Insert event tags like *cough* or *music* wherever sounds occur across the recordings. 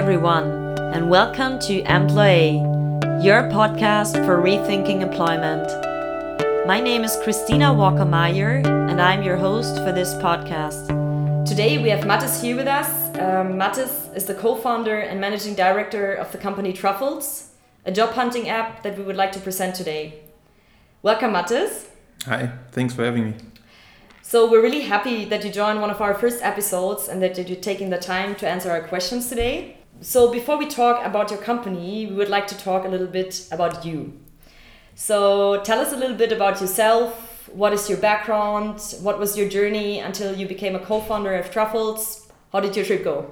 everyone, and welcome to Employee, your podcast for rethinking employment. My name is Christina Walker Meyer, and I'm your host for this podcast. Today we have Matthes here with us. Um, Matthes is the co founder and managing director of the company Truffls, a job hunting app that we would like to present today. Welcome, Matthes. Hi, thanks for having me. So we're really happy that you joined one of our first episodes and that you're taking the time to answer our questions today. So before we talk about your company, we would like to talk a little bit about you. So tell us a little bit about yourself. What is your background? What was your journey until you became a co-founder of Truffls? How did your trip go?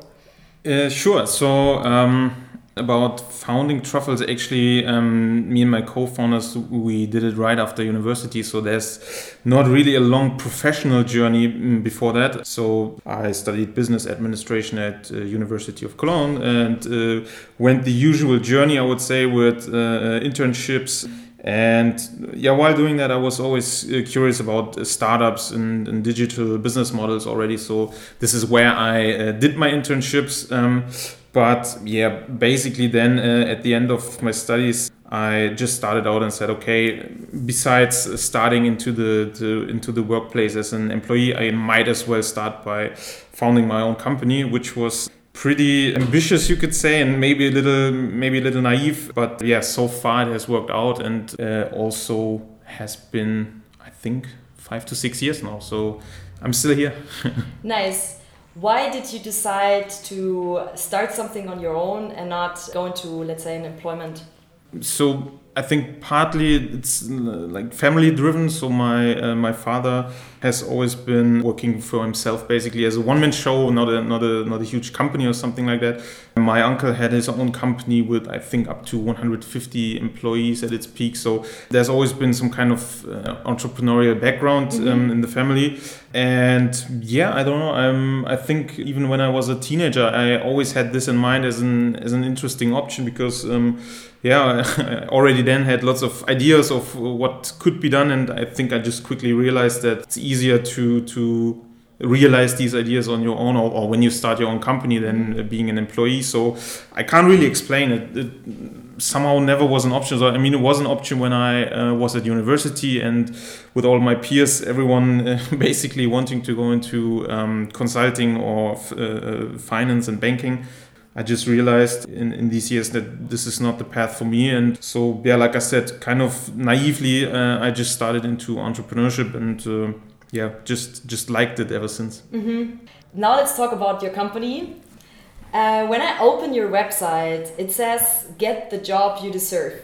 Uh, sure. So um, about founding Truffls, actually, um, me and my co-founders, we did it right after university. So there's not really a long professional journey mm, before that. So I studied business administration at uh, University of Cologne and uh, went the usual journey, I would say, with uh, internships. And yeah, while doing that, I was always uh, curious about uh, startups and, and, digital business models already. So this is where I uh, did my internships. Um, but yeah, basically, then uh, at the end of my studies, I just started out and said, okay, besides starting into the, into the workplace as an employee, I might as well start by founding my own company, which was pretty ambitious, you could say, and maybe a little maybe a little naive. But yeah, so far it has worked out, and uh, also has been, I think, five to six years now. So I'm still here. *laughs* nice why did you decide to start something on your own and not go into let's say an employment? So I think partly it's like family driven. So my uh, my father has always been working for himself, basically as a one man show, not a not a not a huge company or something like that. My uncle had his own company with I think up to 150 employees at its peak. So there's always been some kind of uh, entrepreneurial background mm-hmm. um, in the family. And yeah, I don't know. Um, I think even when I was a teenager, I always had this in mind as an as an interesting option because. Um, yeah, I *laughs* already then had lots of ideas of what could be done, and I think I just quickly realized that it's easier to to realize these ideas on your own or, or when you start your own company than being an employee. So I can't really explain it. it somehow never was an option. So I mean, it was an option when I uh, was at university and with all my peers, everyone uh, *laughs* basically wanting to go into um, consulting or uh, finance and banking. I just realized in, in these years that this is not the path for me. And so, yeah, like I said, kind of naively, uh, I just started into entrepreneurship and uh, yeah, just just liked it ever since. Mm-hmm. Now let's talk about your company. Uh, when I open your website, it says "Get the job you deserve."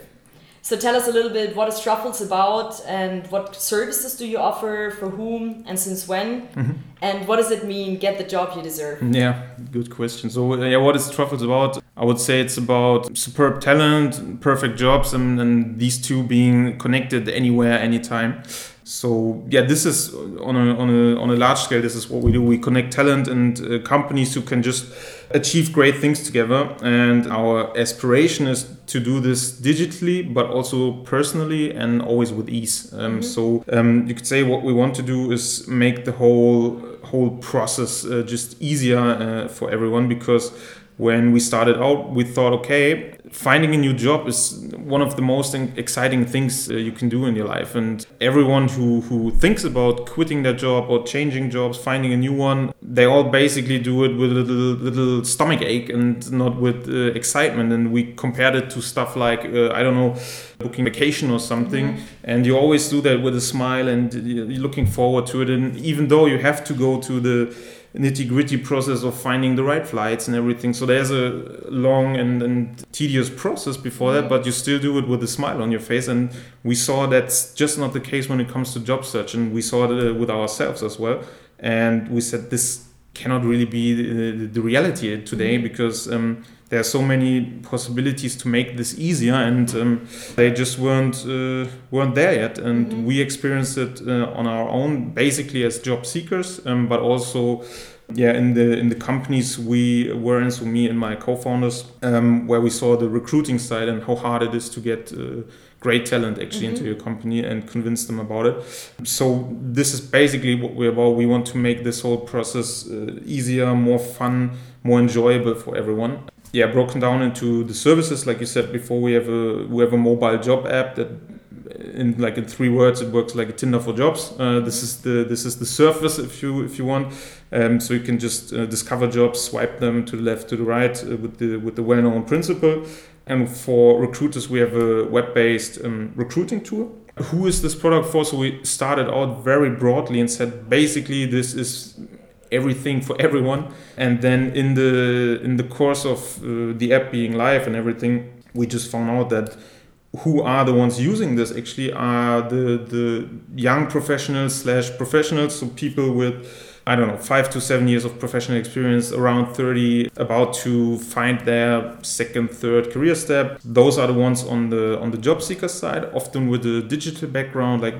So tell us a little bit what is Truffls about and what services do you offer for whom and since when? Mm-hmm. And what does it mean, get the job you deserve? Yeah, good question. So, uh, yeah, what is Truffls about? I would say it's about superb talent, perfect jobs, and, and these two being connected anywhere, anytime. So yeah, this is on a, on a on a large scale. This is what we do. We connect talent and uh, companies who can just achieve great things together. And our aspiration is to do this digitally, but also personally and always with ease. Um, mm-hmm. So um, you could say what we want to do is make the whole whole process uh, just easier uh, for everyone because when we started out, we thought, okay, finding a new job is one of the most exciting things uh, you can do in your life. And everyone who, who thinks about quitting their job or changing jobs, finding a new one, they all basically do it with a little, little stomach ache and not with uh, excitement. And we compared it to stuff like, uh, I don't know, booking vacation or something. Mm-hmm. And you always do that with a smile and you're looking forward to it. And even though you have to go to the nitty gritty process of finding the right flights and everything. So there's a long and, and tedious process before that, but you still do it with a smile on your face. And we saw that's just not the case when it comes to job search. And we saw it uh, with ourselves as well. And we said this cannot really be the, the reality today mm-hmm. because um, there are so many possibilities to make this easier, and um, they just weren't uh, weren't there yet. And mm-hmm. we experienced it uh, on our own, basically as job seekers, um, but also yeah in the in the companies we were in so me and my co-founders um, where we saw the recruiting side and how hard it is to get uh, great talent actually mm-hmm. into your company and convince them about it so this is basically what we're about we want to make this whole process uh, easier more fun more enjoyable for everyone yeah broken down into the services like you said before we have a we have a mobile job app that in like in three words it works like a tinder for jobs. Uh, this is the this is the surface if you if you want. Um, so you can just uh, discover jobs swipe them to the left to the right uh, with the with the well-known principle. And for recruiters we have a web-based um, recruiting tool. Who is this product for? So we started out very broadly and said basically this is everything for everyone and then in the in the course of uh, the app being live and everything we just found out that who are the ones using this actually are the the young professionals slash professionals so people with I don't know, five to seven years of professional experience, around 30, about to find their second, third career step. Those are the ones on the on the job seeker side, often with a digital background, like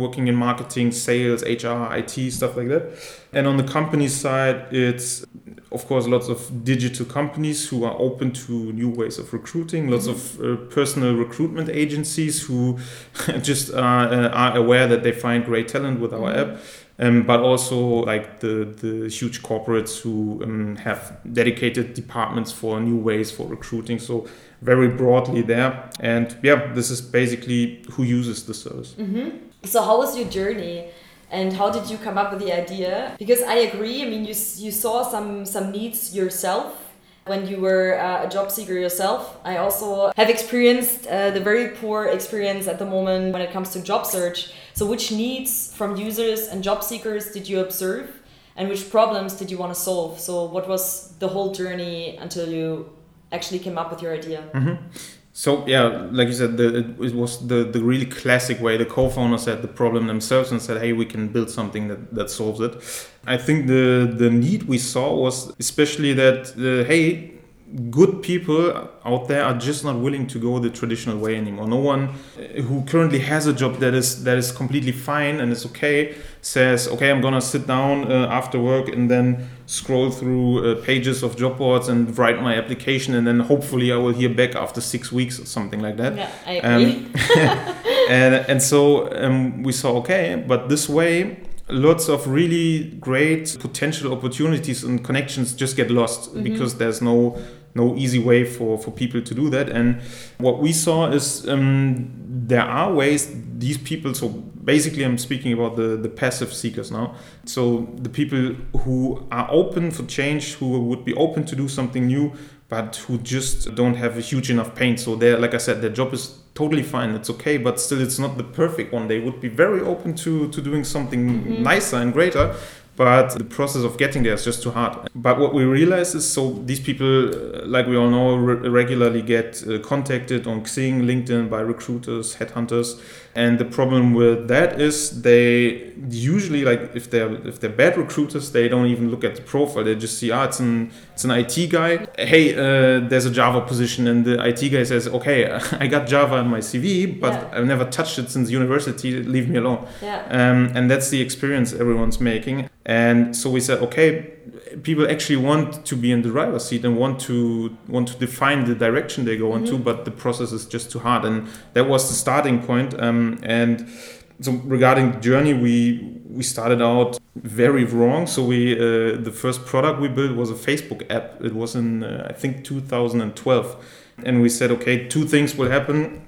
working in marketing, sales, HR, IT, stuff like that. And on the company side, it's of course lots of digital companies who are open to new ways of recruiting, lots of uh, personal recruitment agencies who *laughs* just uh, are aware that they find great talent with our app um, but also like the, the huge corporates who um, have dedicated departments for new ways for recruiting. So very broadly there. And yeah, this is basically who uses the service. Mm-hmm. So how was your journey? and how did you come up with the idea because i agree i mean you, you saw some some needs yourself when you were uh, a job seeker yourself. I also have experienced uh, the very poor experience at the moment when it comes to job search. So, which needs from users and job seekers did you observe, and which problems did you want to solve? So, what was the whole journey until you actually came up with your idea? Mm -hmm. So yeah, like you said, the, it was the, the really classic way. The co-founders had the problem themselves and said, "Hey, we can build something that, that solves it." I think the the need we saw was especially that, uh, hey, good people out there are just not willing to go the traditional way anymore. No one uh, who currently has a job that is that is completely fine and is okay says, "Okay, I'm gonna sit down uh, after work and then scroll through uh, pages of job boards and write my application, and then hopefully I will hear back after six weeks or something like that." Yeah, I agree. Um, *laughs* *laughs* and and so um, we saw, okay, but this way lots of really great potential opportunities and connections just get lost mm-hmm. because there's no no easy way for, for people to do that. And what we saw is um, there are ways these people, so basically I'm speaking about the, the passive seekers now. So the people who are open for change, who would be open to do something new, but who just don't have a huge enough pain. So they're, like I said, their job is totally fine. It's okay, but still it's not the perfect one. They would be very open to, to doing something mm-hmm. nicer and greater but the process of getting there is just too hard. But what we realize is so these people, uh, like we all know, re- regularly get uh, contacted on Xing, LinkedIn by recruiters, headhunters, and the problem with that is they usually like if they're if they're bad recruiters, they don't even look at the profile. They just see ah it's an it's an IT guy. Hey, uh, there's a Java position, and the IT guy says, okay, *laughs* I got Java in my CV, but yeah. I've never touched it since university. Leave me alone. Yeah. Um, and that's the experience everyone's making. And so we said, okay, people actually want to be in the driver's seat and want to want to define the direction they go mm-hmm. into, but the process is just too hard. And that was the starting point. Um, and so regarding the journey, we we started out very wrong. So we uh, the first product we built was a Facebook app. It was in uh, I think 2012, and we said, okay, two things will happen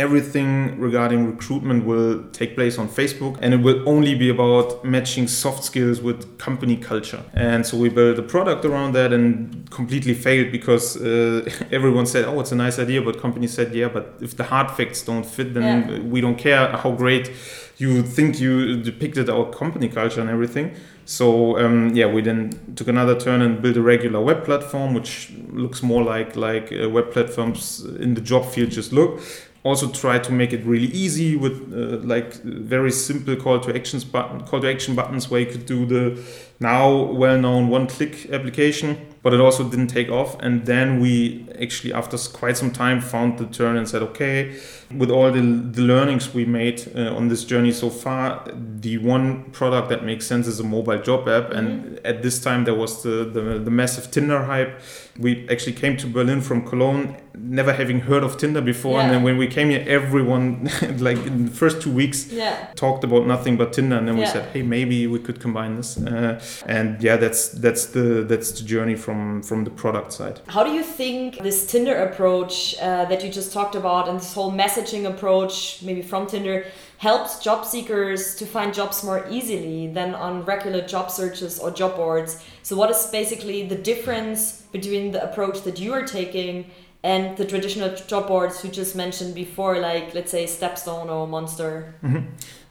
everything regarding recruitment will take place on Facebook and it will only be about matching soft skills with company culture. And so we built a product around that and completely failed because uh, *laughs* everyone said, oh, it's a nice idea, but companies said, yeah, but if the hard facts don't fit, then yeah. we don't care how great you think you depicted our company culture and everything. So um, yeah, we then took another turn and built a regular web platform, which looks more like like uh, web platforms in the job field just look also try to make it really easy with uh, like very simple call to actions button call to action buttons where you could do the now well-known one-click application but it also didn't take off. And then we actually after quite some time found the turn and said okay with all the, the learnings we made uh, on this journey so far the one product that makes sense is a mobile job app and mm-hmm. at this time there was the, the, the massive tinder hype we actually came to berlin from cologne never having heard of tinder before yeah. and then when we came here everyone *laughs* like in the first two weeks yeah. talked about nothing but tinder and then yeah. we said hey maybe we could combine this uh, and yeah, that's that's the that's the journey from from the product side. How do you think this Tinder approach uh, that you just talked about and this whole messaging approach, maybe from Tinder, helps job seekers to find jobs more easily than on regular job searches or job boards? So, what is basically the difference between the approach that you are taking? and the traditional job boards you just mentioned before, like let's say Stepstone or Monster. Mm-hmm.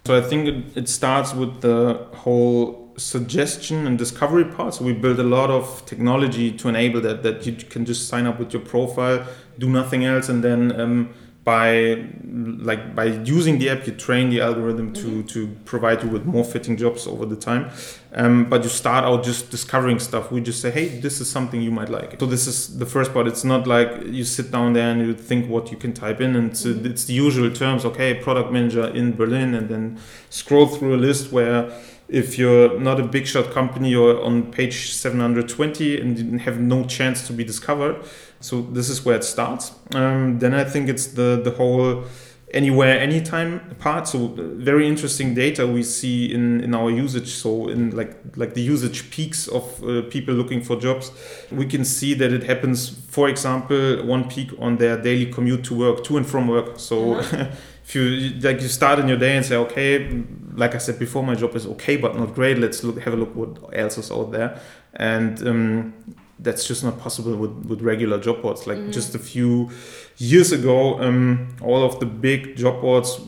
So I think it, it starts with the whole suggestion and discovery part. So we build a lot of technology to enable that. That you can just sign up with your profile, do nothing else, and then um, by like by using the app you train the algorithm to mm-hmm. to provide you with more fitting jobs over the time. Um, but you start out just discovering stuff. We just say hey this is something you might like. So this is the first part. It's not like you sit down there and you think what you can type in and mm-hmm. it's the usual terms. Okay product manager in berlin and then scroll through a list where if you're not a big shot company you're on page 720 and you have no chance to be discovered so this is where it starts. Um, then I think it's the the whole anywhere anytime part. So uh, very interesting data we see in in our usage. So in like like the usage peaks of uh, people looking for jobs. We can see that it happens for example one peak on their daily commute to work to and from work. So uh-huh. *laughs* if you like you start in your day and say okay like i said before my job is okay but not great. Let's look have a look what else is out there. And um, that's just not possible with, with regular job boards. Like mm-hmm. just a few years ago, um, all of the big job boards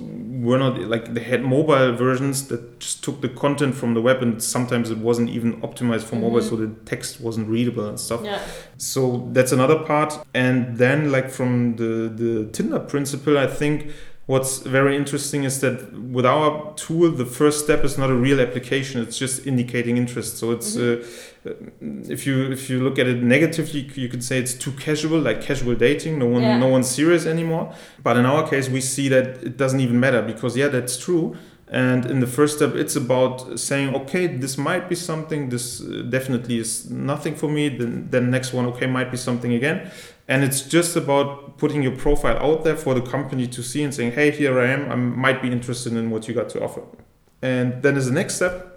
were not like they had mobile versions that just took the content from the web, and sometimes it wasn't even optimized for mm-hmm. mobile, so the text wasn't readable and stuff. Yeah. So that's another part. And then, like from the the Tinder principle, I think what's very interesting is that with our tool the first step is not a real application it's just indicating interest so it's mm-hmm. uh, if you if you look at it negatively you could say it's too casual like casual dating. No one yeah. no one's serious anymore. But in our case we see that it doesn't even matter because yeah that's true. And in the first step it's about saying okay this might be something. This uh, definitely is nothing for me. Then then next one okay might be something again. And it's just about putting your profile out there for the company to see and saying hey here i am. I might be interested in what you got to offer. And then as the next step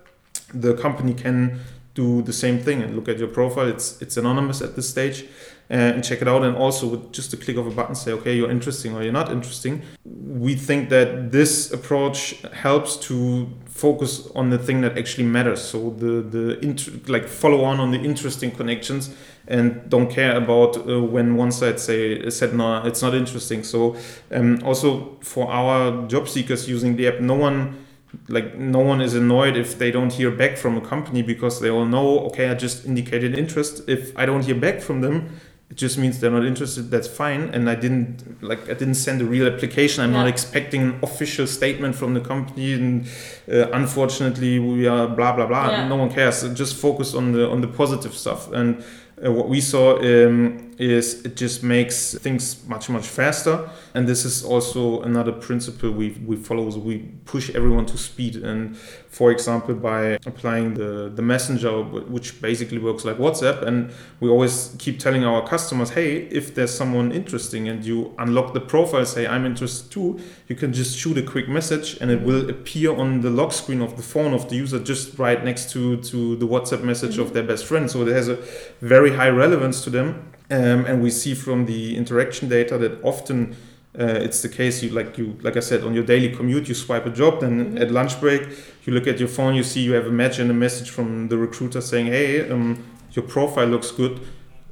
the company can do the same thing and look at your profile. It's it's anonymous at this stage and check it out. And also with just a click of a button say okay you're interesting or you're not interesting. We think that this approach helps to focus on the thing that actually matters. So the the inter- like follow on on the interesting connections and don't care about uh, when one side say said no it's not interesting. So um, also for our job seekers using the app no one like no one is annoyed if they don't hear back from a company because they all know okay i just indicated interest. If i don't hear back from them it just means they're not interested. That's fine. And i didn't like i didn't send a real application. I'm yeah. not expecting an official statement from the company and uh, unfortunately we are blah blah blah. Yeah. no one cares. So just focus on the on the positive stuff. And uh, what we saw um, is it just makes things much much faster. And this is also another principle we, we follow we push everyone to speed. And for example by applying the, the messenger which basically works like whatsapp and we always keep telling our customers hey if there's someone interesting and you unlock the profile say i'm interested too you can just shoot a quick message and it will appear on the lock screen of the phone of the user just right next to to the whatsapp message mm-hmm. of their best friend. So it has a very high relevance to them um, and we see from the interaction data that often uh, it's the case you like you like I said on your daily commute you swipe a job then mm-hmm. at lunch break you look at your phone you see you have a match and a message from the recruiter saying hey um, your profile looks good.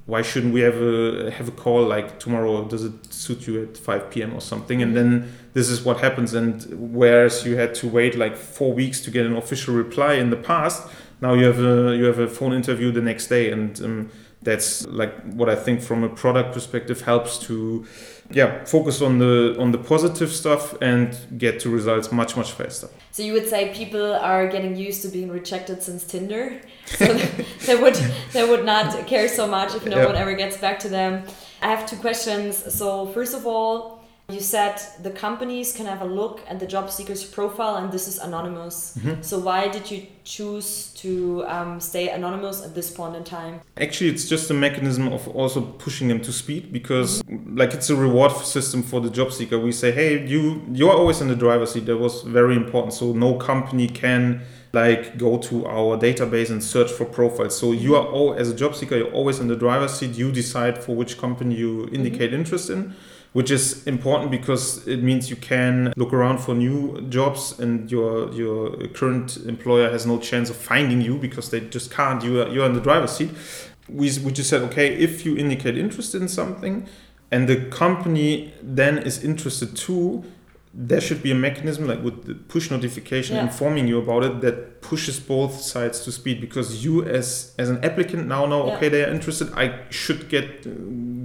Why shouldn't we have a have a call like tomorrow? Does it suit you at 5 p.m or something? And then this is what happens. And whereas you had to wait like four weeks to get an official reply in the past now you have a you have a phone interview the next day. And um, that's like what I think from a product perspective helps to yeah focus on the on the positive stuff and get to results much much faster. So you would say people are getting used to being rejected since Tinder, so *laughs* they would they would not care so much if no yeah. one ever gets back to them. I have two questions. So first of all you said the companies can have a look at the job seeker's profile and this is anonymous. Mm-hmm. So, why did you choose to um, stay anonymous at this point in time? Actually, it's just a mechanism of also pushing them to speed because, mm-hmm. like, it's a reward system for the job seeker. We say, hey, you, you're always in the driver's seat. That was very important. So, no company can like go to our database and search for profiles. So you are all as a job seeker, you're always in the driver's seat. You decide for which company you indicate mm-hmm. interest in which is important because it means you can look around for new jobs and your your current employer has no chance of finding you because they just can't you are, you're in the driver's seat. We, we just said okay if you indicate interest in something and the company then is interested too there should be a mechanism like with the push notification yeah. informing you about it that pushes both sides to speed because you as as an applicant now know yeah. okay they are interested i should get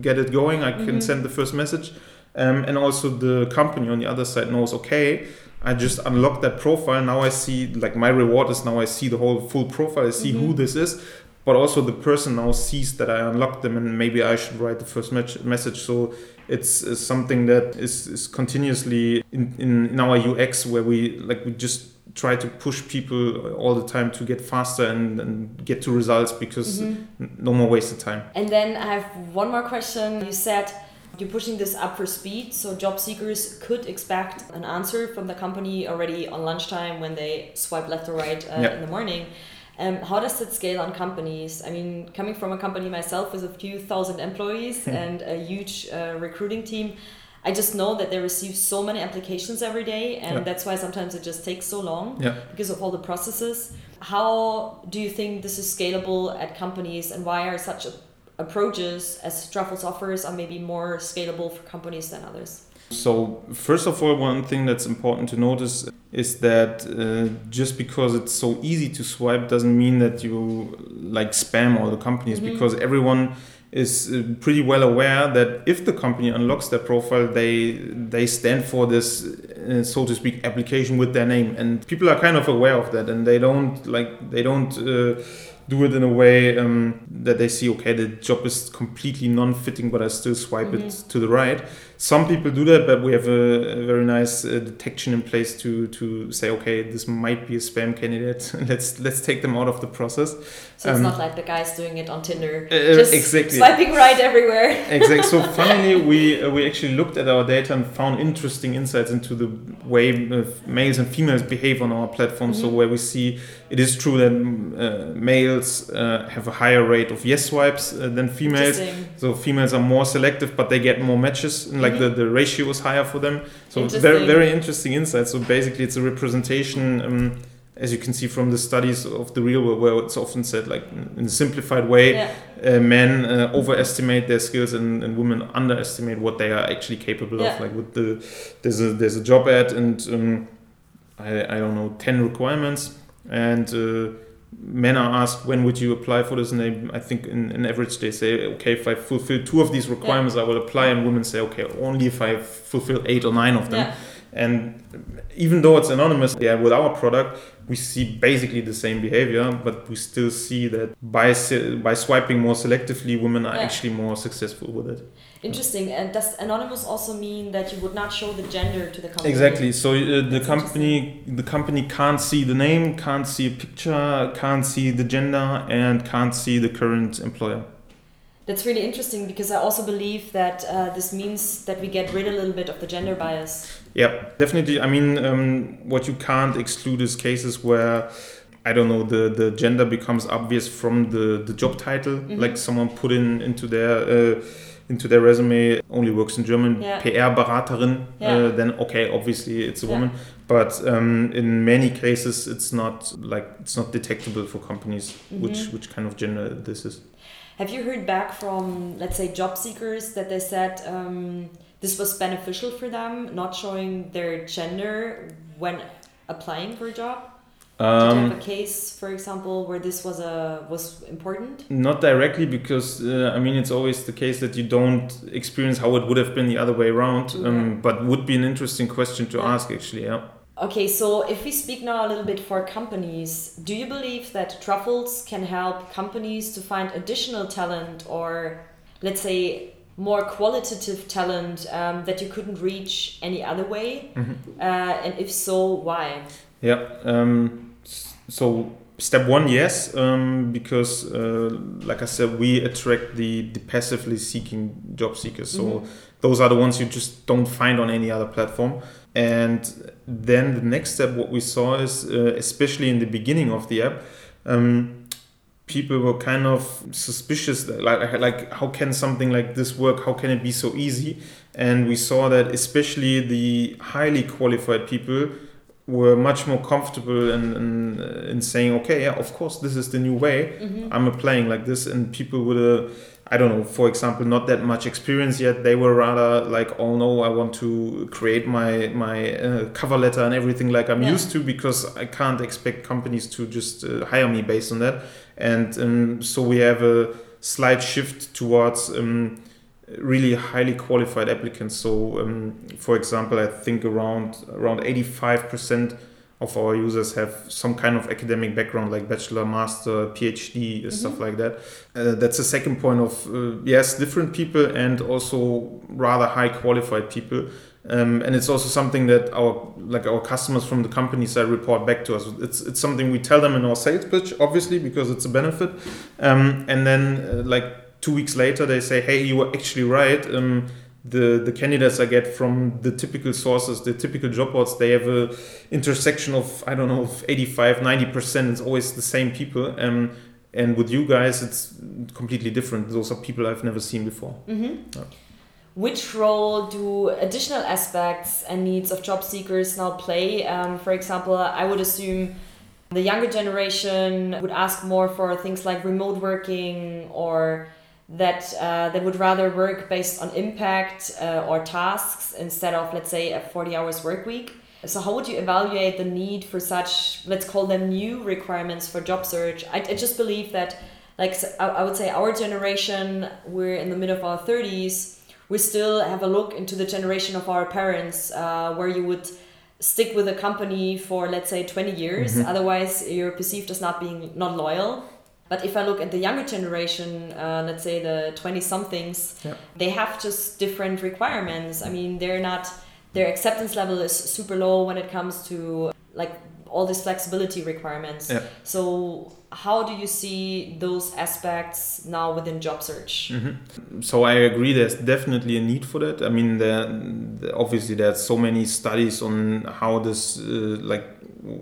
get it going i can mm-hmm. send the first message um, and also the company on the other side knows okay i just unlocked that profile now i see like my reward is now i see the whole full profile i see mm-hmm. who this is but also the person now sees that i unlocked them and maybe i should write the first message so it's, it's something that is, is continuously in, in, in our UX where we like we just try to push people all the time to get faster and, and get to results because mm-hmm. no more wasted time. And then I have one more question. You said you're pushing this up for speed, so job seekers could expect an answer from the company already on lunchtime when they swipe left or right uh, in the morning. Um, how does it scale on companies? I mean, coming from a company myself with a few thousand employees hmm. and a huge uh, recruiting team, I just know that they receive so many applications every day, and yeah. that's why sometimes it just takes so long yeah. because of all the processes. How do you think this is scalable at companies, and why are such approaches as Truffls offers are maybe more scalable for companies than others? So, first of all, one thing that's important to notice is that uh, just because it's so easy to swipe doesn't mean that you like spam all the companies mm-hmm. because everyone is uh, pretty well aware that if the company unlocks their profile they they stand for this uh, so to speak application with their name and people are kind of aware of that and they don't like they don't uh, do it in a way um, that they see okay the job is completely non-fitting but i still swipe mm-hmm. it to the right some people do that but we have a, a very nice uh, detection in place to to say okay this might be a spam candidate. *laughs* Let's let's take them out of the process. So um, it's not like the guys doing it on tinder uh, uh just exactly. swiping right everywhere. *laughs* Exactly so *laughs* finally we uh, we actually looked at our data and found interesting insights into the way males and females behave on our platform. Mm-hmm. so where we see it is true that uh, males uh, have a higher rate of yes swipes uh, than females. So females are more selective, but they get more matches, and like mm-hmm. the, the ratio was higher for them. So very very interesting insight. So basically, it's a representation. Um, as you can see from the studies of the real world, where it's often said, like in a simplified way, yeah. uh, men uh, overestimate their skills and, and, women underestimate what they are actually capable yeah. of. Like with the there's a there's a job ad and um, I, I don't know ten requirements and uh, men are asked when would you apply for this and they i think in, in average they say okay if i fulfill two of these requirements yeah. i will apply and women say okay only if i fulfill eight or nine of them yeah. and even though it's anonymous yeah with our product we see basically the same behavior but we still see that by by swiping more selectively women are yeah. actually more successful with it Interesting. And does anonymous also mean that you would not show the gender to the company? Exactly. So uh, the company the company can't see the name, can't see a picture, can't see the gender, and can't see the current employer. That's really interesting because I also believe that uh, this means that we get rid a little bit of the gender bias. Yeah, definitely. I mean, um, what you can't exclude is cases where I don't know the the gender becomes obvious from the the job title, mm -hmm. like someone put in into their. Uh, into their resume only works in German, yeah. PR-Beraterin, yeah. uh, then okay, obviously it's a woman. But um, in many cases, it's not like it's not detectable for companies mm-hmm. which which kind of gender this is. Have you heard back from let's say job seekers that they said um, this was beneficial for them, not showing their gender when applying for a job? Um, Did you have um, a case, for example, where this was a was important? Not directly, because uh, I mean it's always the case that you don't experience how it would have been the other way around. Okay. Um, but would be an interesting question to yeah. ask, actually. Yeah. Okay, so if we speak now a little bit for companies, do you believe that Truffls can help companies to find additional talent or, let's say, more qualitative talent um, that you couldn't reach any other way? Mm -hmm. uh, and if so, why? Yeah. Um, so step one, yes, um, because uh, like I said, we attract the, the passively seeking job seekers. So mm-hmm. those are the ones you just don't find on any other platform. and then the next step, what we saw is, uh, especially in the beginning of the app, um, people were kind of suspicious like like how can something like this work how can it be so easy and we saw that especially the highly qualified people were much more comfortable in, in, in saying okay yeah of course this is the new way mm-hmm. i'm applying like this and people would uh, I don't know, for example, not that much experience yet. They were rather like, oh no, I want to create my my uh, cover letter and everything like I'm yeah. used to because I can't expect companies to just uh, hire me based on that. And um, so we have a slight shift towards um, really highly qualified applicants. So, um, for example, I think around around 85 percent of our users have some kind of academic background like bachelor master phd mm-hmm. stuff like that uh, that's the second point of uh, yes different people and also rather high qualified people um, and it's also something that our like our customers from the companies that report back to us it's it's something we tell them in our sales pitch obviously because it's a benefit um, and then uh, like two weeks later they say hey you were actually right um, the, the candidates I get from the typical sources, the typical job boards, they have a intersection of I don't know of 85, 90 percent. It's always the same people. Um, and with you guys, it's completely different. Those are people I've never seen before. Mm-hmm. Yeah. Which role do additional aspects and needs of job seekers now play? Um, for example, I would assume the younger generation would ask more for things like remote working or that uh, they would rather work based on impact uh, or tasks instead of let's say a 40 hours work week. So how would you evaluate the need for such let's call them new requirements for job search? I, I just believe that like I, would say our generation we're in the middle of our 30s we still have a look into the generation of our parents uh, where you would stick with a company for let's say 20 years. Mm -hmm. otherwise you're perceived as not being not loyal but if I look at the younger generation, uh, let's say the 20 somethings, yeah. they have just different requirements. I mean, they're not, their acceptance level is super low when it comes to like all these flexibility requirements. Yeah. So, how do you see those aspects now within job search? Mm-hmm. So, I agree, there's definitely a need for that. I mean, there, obviously, there's so many studies on how this, uh, like,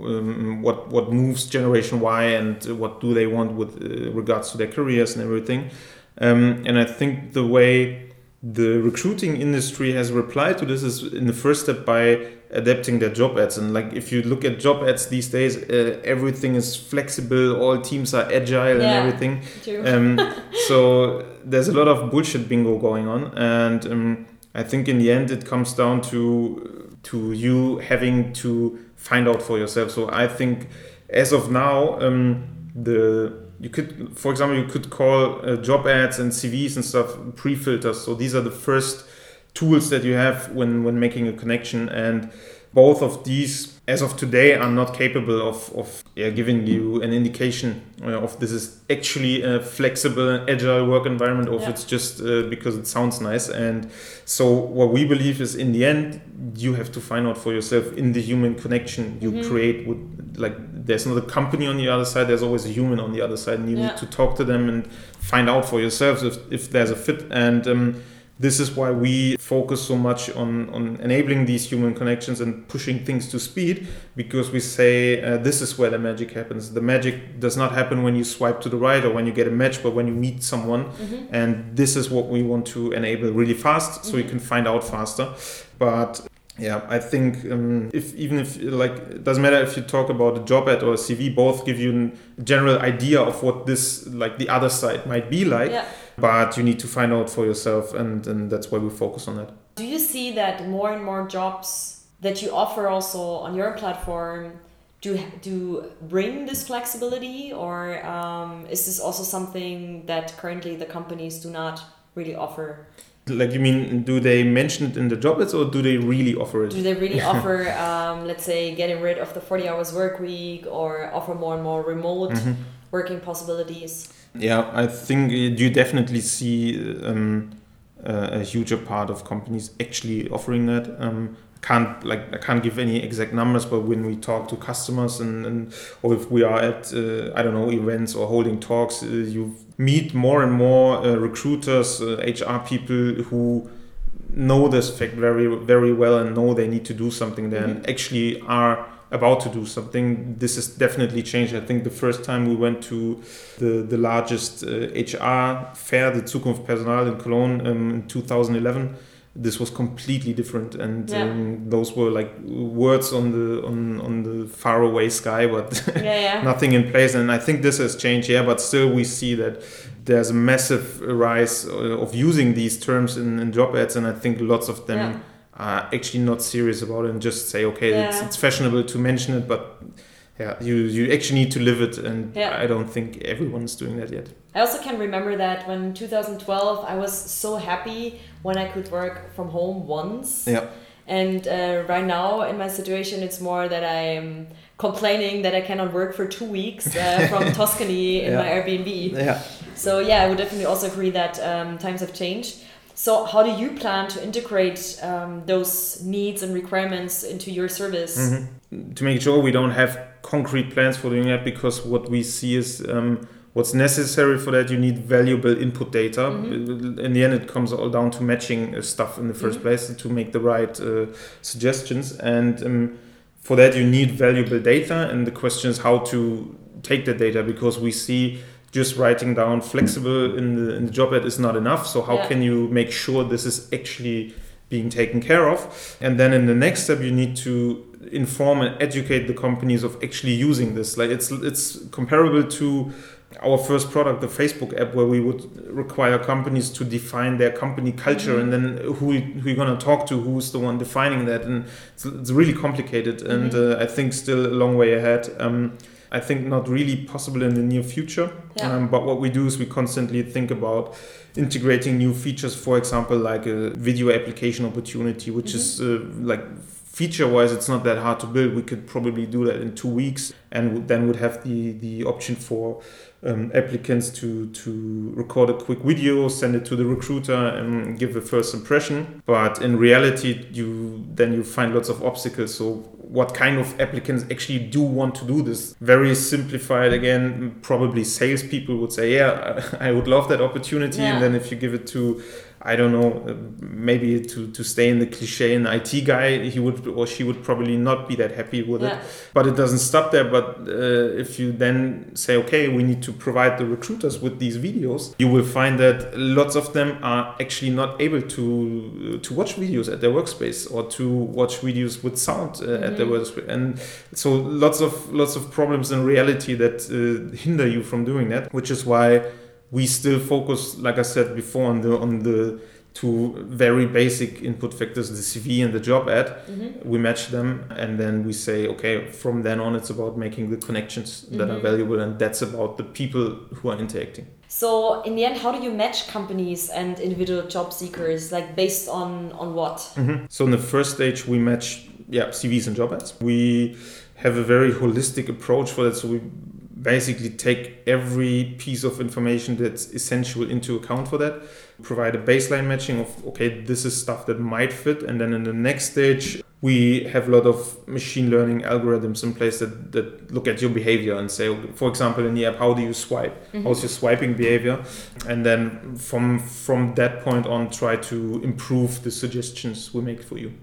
um, what what moves Generation Y and what do they want with uh, regards to their careers and everything. Um, and I think the way the recruiting industry has replied to this is in the first step by adapting their job ads. And like if you look at job ads these days, uh, everything is flexible. All teams are agile yeah, and everything. Um, *laughs* so there's a lot of bullshit bingo going on, and um, I think in the end it comes down to to you having to find out for yourself. So I think as of now, um, the you could, for example, you could call uh, job ads and CVs and stuff pre-filters. So these are the first tools that you have when when making a connection and both of these as of today I'm not capable of, of yeah, giving you an indication uh, of this is actually a flexible and agile work environment or yeah. if it's just uh, because it sounds nice and so what we believe is in the end you have to find out for yourself in the human connection you mm-hmm. create with like there's not a company on the other side there's always a human on the other side and you yeah. need to talk to them and find out for yourself if, if there's a fit and um, this is why we focus so much on, on enabling these human connections and pushing things to speed because we say uh, this is where the magic happens. The magic does not happen when you swipe to the right or when you get a match, but when you meet someone. Mm-hmm. And this is what we want to enable really fast so mm-hmm. you can find out faster. But yeah i think um, if even if like it doesn't matter if you talk about a job ad or a cv both give you a general idea of what this like the other side might be like yeah but you need to find out for yourself and, and that's why we focus on that. Do you see that more and more jobs that you offer also on your platform do do bring this flexibility? Or um, is this also something that currently the companies do not really offer? Like you mean do they mention it in the job ads or do they really offer it? Do they really *laughs* offer um, let's say getting rid of the 40 hours work week or offer more and more remote mm -hmm. working possibilities yeah, I think you definitely see um, a huger part of companies actually offering that. Um, can't like I can't give any exact numbers, but when we talk to customers and, and or if we are at uh, I don't know events or holding talks, uh, you meet more and more uh, recruiters, HR uh, people who know this fact very very well and know they need to do something then Mm-hmm. actually are about to do something this has definitely changed i think the first time we went to the the largest uh, hr fair the zukunft personal in cologne um, in 2011 this was completely different and Yeah. um, those were like words on the on on the faraway sky but *laughs* Yeah, yeah. nothing in place and i think this has changed yeah but still we see that there's a massive rise uh, of using these terms in, in job ads and i think lots of them. Are actually not serious about it and just say okay it's, it's fashionable to mention it but yeah you you actually need to live it and Yeah. i don't think everyone's doing that yet I also can remember that when 2012, I was so happy when I could work from home once. yeah And uh, right now, in my situation, it's more that I'm complaining that I cannot work for two weeks uh, *laughs* from Tuscany in Yeah. my Airbnb. yeah So yeah, I would definitely also agree that um, times have changed. So how do you plan to integrate um, those needs and requirements into your service? Mm-hmm. to make sure we don't have concrete plans for doing that because what we see is um, what's necessary for that you need valuable input data Mm-hmm. in the end it comes all down to matching uh, stuff in the 1st Mhm. place to make the right uh, suggestions and um, for that you need valuable data and the question is how to take the data because we see just writing down flexible in the, in the job ad is not enough. So how Yeah. can you make sure this is actually being taken care of? And then in the next step you need to inform and educate the companies of actually using this. Like it's it's comparable to our first product the facebook app where we would require companies to define their company culture and then who, who you're going to talk to who's the one defining that. And it's, it's really complicated and uh, i think still a long way ahead. Um, i think not really possible in the near future. Yeah. um, but what we do is we constantly think about integrating new features for example like a video application opportunity which is uh, like feature wise it's not that hard to build. We could probably do that in two weeks and then would have the the option for um, applicants to to record a quick video send it to the recruiter and give a first impression. But in reality you then you find lots of obstacles. So what kind of applicants actually do want to do this very simplified again probably salespeople would say yeah *laughs* i would love that opportunity Yeah. and then if you give it to I don't know, uh, maybe to, to stay in the cliche, an IT guy, he would or she would probably not be that happy with Yeah. it. But it doesn't stop there. But uh, if you then say, okay, we need to provide the recruiters with these videos, you will find that lots of them are actually not able to to watch videos at their workspace or to watch videos with sound uh, at their workspace. And so lots of lots of problems in reality that uh, hinder you from doing that, which is why we still focus, like I said before, on the on the two very basic input factors: the CV and the job ad. Mm-hmm. We match them, and then we say, okay, from then on, it's about making the connections that are Mhm. valuable, and that's about the people who are interacting. So in the end, how do you match companies and individual job seekers? Like based on on what? Mhm. So in the first stage, we match yeah CVs and job ads. We have a very holistic approach for that. So we basically take every piece of information that's essential into account for that. Provide a baseline matching of okay, this is stuff that might fit, and then in the next stage. We have a lot of machine learning algorithms in place that, that look at your behavior and say, for example, in the app, how do you swipe? Mm-hmm. How's your swiping behavior? And then from from that point on, try to improve the suggestions we make for you.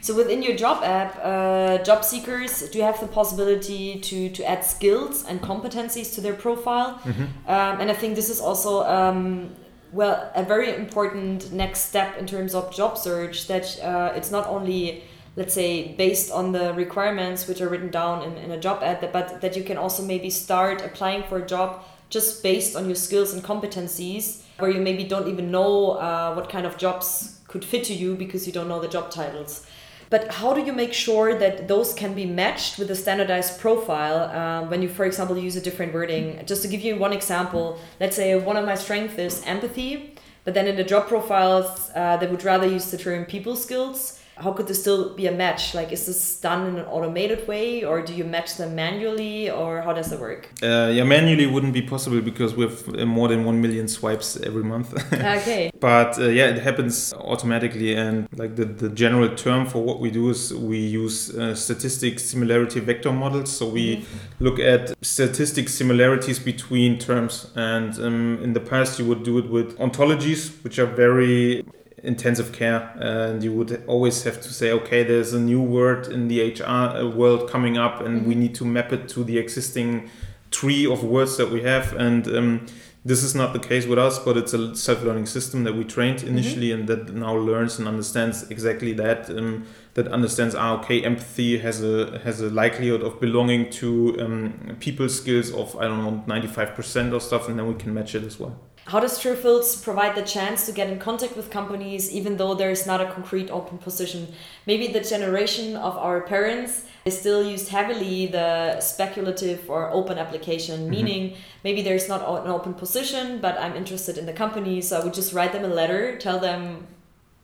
So within your job app, uh, job seekers, do you have the possibility to, to add skills and competencies to their profile? Um, and I think this is also um, well a very important next step in terms of job search. That uh, it's not only let's say based on the requirements which are written down in, in a job ad, but that you can also maybe start applying for a job just based on your skills and competencies, where you maybe don't even know uh, what kind of jobs could fit to you because you don't know the job titles. But how do you make sure that those can be matched with a standardized profile uh, when you, for example, use a different wording? Just to give you one example, let's say one of my strengths is empathy, but then in the job profiles, uh, they would rather use the term people skills. How could this still be a match? Like, is this done in an automated way, or do you match them manually, or how does it work? Uh, yeah, manually wouldn't be possible because we have uh, more than one million swipes every month. *laughs* okay. but uh, yeah, it happens automatically. And like the, the general term for what we do is we use uh, statistic similarity vector models. So we look at statistic similarities between terms. And um, in the past, you would do it with ontologies, which are very intensive care and you would always have to say okay there's a new word in the hr uh, world coming up and we need to map it to the existing tree of words that we have. And um, this is not the case with us but it's a self-learning system that we trained initially and that now learns and understands exactly that um, that understands ah okay empathy has a has a likelihood of belonging to um, people skills of i don't know 95% or stuff and then we can match it as well how does Truffls provide the chance to get in contact with companies even though there is not a concrete open position? Maybe the generation of our parents is still used heavily the speculative or open application, mm-hmm. meaning maybe there's not an open position, but I'm interested in the company, so I would just write them a letter, tell them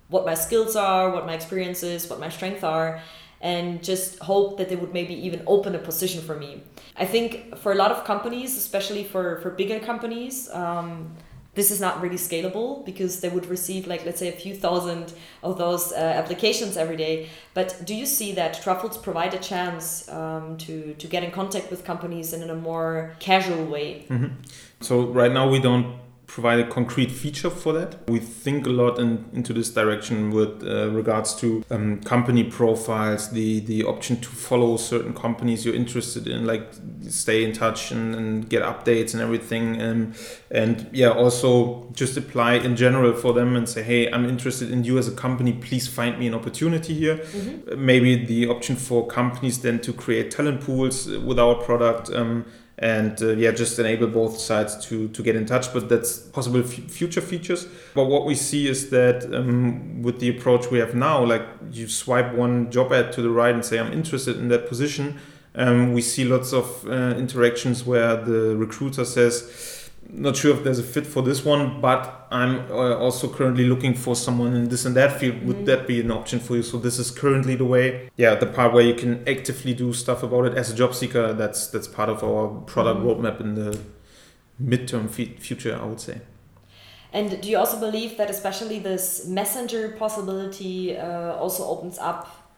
what my skills are, what my experience is, what my strengths are, and just hope that they would maybe even open a position for me. I think for a lot of companies, especially for, for bigger companies, um, this is not really scalable because they would receive like let's say a few thousand of those uh, applications every day but do you see that Truffls provide a chance um, to to get in contact with companies and in a more casual way mm -hmm. so right now we don't provide a concrete feature for that. We think a lot in, into this direction with uh, regards to um, company profiles, the the option to follow certain companies you're interested in, like stay in touch and, and get updates and everything, and um, and yeah, also just apply in general for them and say, hey, I'm interested in you as a company. Please find me an opportunity here. Mm-hmm. Maybe the option for companies then to create talent pools with our product. Um, and uh, yeah just enable both sides to to get in touch but that's possible f- future features. But what we see is that um, with the approach we have now like you swipe one job ad to the right and say i'm interested in that position um, we see lots of uh, interactions where the recruiter says not sure if there's a fit for this one, but I'm uh, also currently looking for someone in this and that field. Would mm-hmm. that be an option for you? So this is currently the way. Yeah, the part where you can actively do stuff about it as a job seeker. That's that's part of our product mm-hmm. roadmap in the midterm f- future, I would say. And do you also believe that especially this messenger possibility uh, also opens up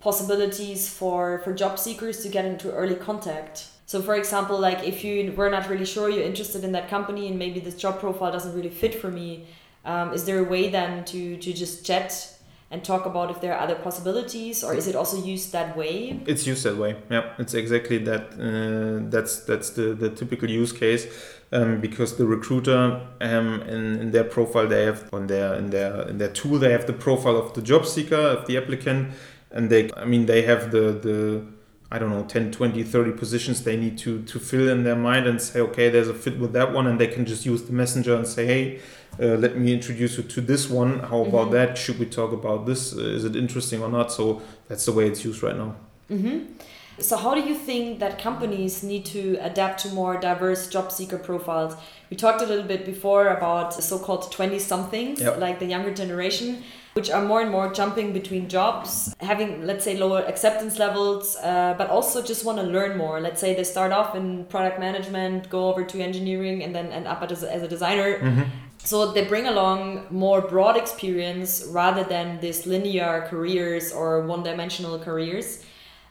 possibilities for for job seekers to get into early contact? So, for example, like if you were not really sure you're interested in that company and maybe this job profile doesn't really fit for me, um, is there a way then to to just chat and talk about if there are other possibilities, or is it also used that way? It's used that way. Yeah, it's exactly that. Uh, that's that's the the typical use case. Um, because the recruiter um, in, in their profile they have on their in their in their tool they have the profile of the job seeker of the applicant and they I mean they have the the I don't know 10 20 30 positions they need to to fill in their mind and say okay there's a fit with that one and they can just use the messenger and say hey uh, let me introduce you to this one. How about mm-hmm. that? Should we talk about this? Uh, is it interesting or not? So that's the way it's used right now. Mm-hmm. So how do you think that companies need to adapt to more diverse job seeker profiles we talked a little bit before about so-called 20 somethings yep. like the younger generation which are more and more jumping between jobs, having, let's say, lower acceptance levels, uh, but also just want to learn more. Let's say they start off in product management, go over to engineering, and then end up as a, as a designer. Mm-hmm. So they bring along more broad experience rather than this linear careers or one dimensional careers.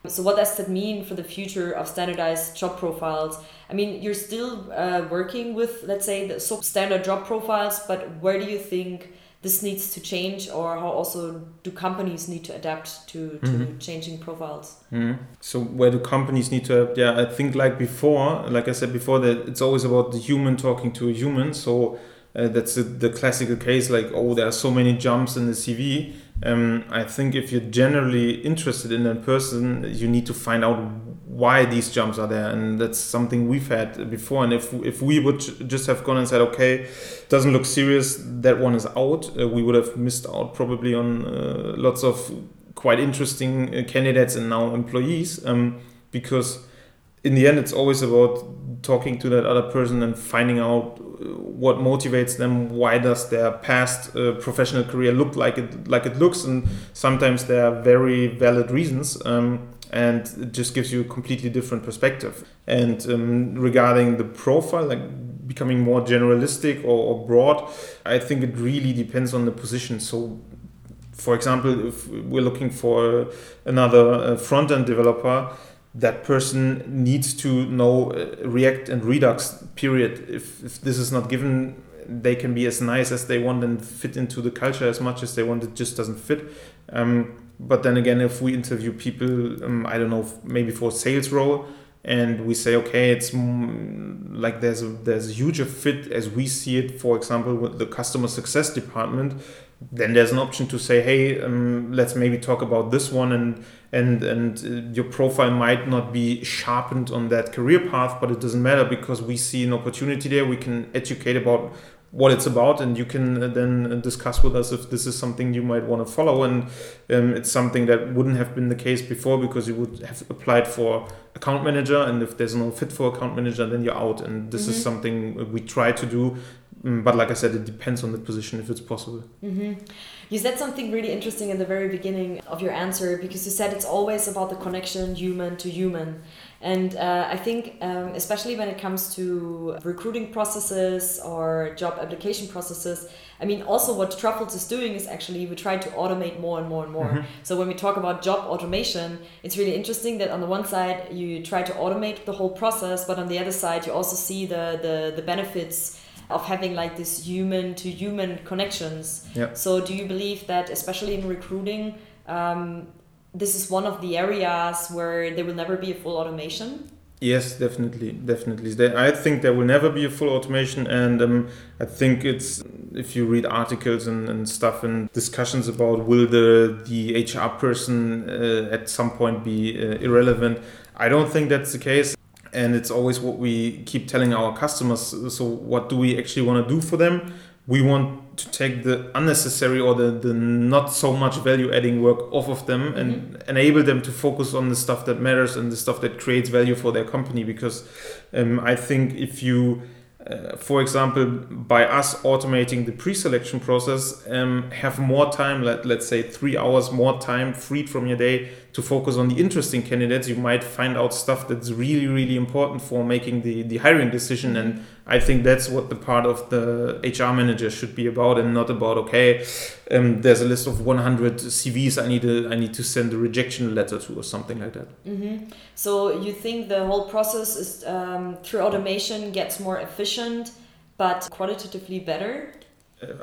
So what does that mean for the future of standardized job profiles? I mean, you're still uh, working with, let's say, the standard job profiles, but where do you think this needs to change or how also do companies need to adapt to, to mm-hmm. changing profiles mm-hmm. so where do companies need to yeah i think like before like i said before that it's always about the human talking to a human so uh, that's a, the classical case like oh there are so many jumps in the cv um, i think if you're generally interested in that person you need to find out why these jumps are there and that's something we've had before. And if if we would just have gone and said okay doesn't look serious that one is out uh, we would have missed out probably on uh, lots of quite interesting uh, candidates and now employees um, because in the end it's always about talking to that other person and finding out what motivates them why does their past uh, professional career look like it like it looks and sometimes there are very valid reasons um, and it just gives you a completely different perspective. And um, regarding the profile, like becoming more generalistic or, or, broad, I think it really depends on the position. So, for example, if we're looking for another uh, front end developer, that person needs to know uh, React and Redux, period. If, if this is not given they can be as nice as they want and fit into the culture as much as they want. It just doesn't fit. Um, but then again, if we interview people, um, I don't know, maybe for a sales role, and we say, okay, it's like there's a there's a huge fit as we see it. For example, with the customer success department, then there's an option to say, hey, um, let's maybe talk about this one, and and and uh, your profile might not be sharpened on that career path, but it doesn't matter because we see an opportunity there. We can educate about what it's about and you can uh, then discuss with us if this is something you might want to follow and um, it's something that wouldn't have been the case before because you would have applied for account manager and if there's no fit for account manager then you're out and this mm-hmm. is something we try to do but like i said it depends on the position if it's possible mm-hmm. you said something really interesting in the very beginning of your answer because you said it's always about the connection human to human and uh, I think, um, especially when it comes to recruiting processes or job application processes, I mean, also what Truffls is doing is actually we try to automate more and more and more. Mm-hmm. So when we talk about job automation, it's really interesting that on the one side you try to automate the whole process, but on the other side you also see the the, the benefits of having like this human to human connections. Yeah. So do you believe that especially in recruiting? Um, this is one of the areas where there will never be a full automation. Yes, definitely, definitely. I think there will never be a full automation, and um, I think it's if you read articles and, and stuff and discussions about will the the HR person uh, at some point be uh, irrelevant. I don't think that's the case, and it's always what we keep telling our customers. So, what do we actually want to do for them? We want to take the unnecessary or the, the not so much value adding work off of them and mm-hmm. enable them to focus on the stuff that matters and the stuff that creates value for their company because um, i think if you uh, for example, by us automating the pre-selection process, um, have more time, let, let's say three hours more time freed from your day to focus on the interesting candidates, you might find out stuff that's really, really important for making the, the hiring decision. And I think that's what the part of the HR manager should be about and not about, okay, um, there's a list of 100 CVs I need to, I need to send a rejection letter to or something like that. Mm-hmm. So you think the whole process is um, through automation gets more efficient, but qualitatively better?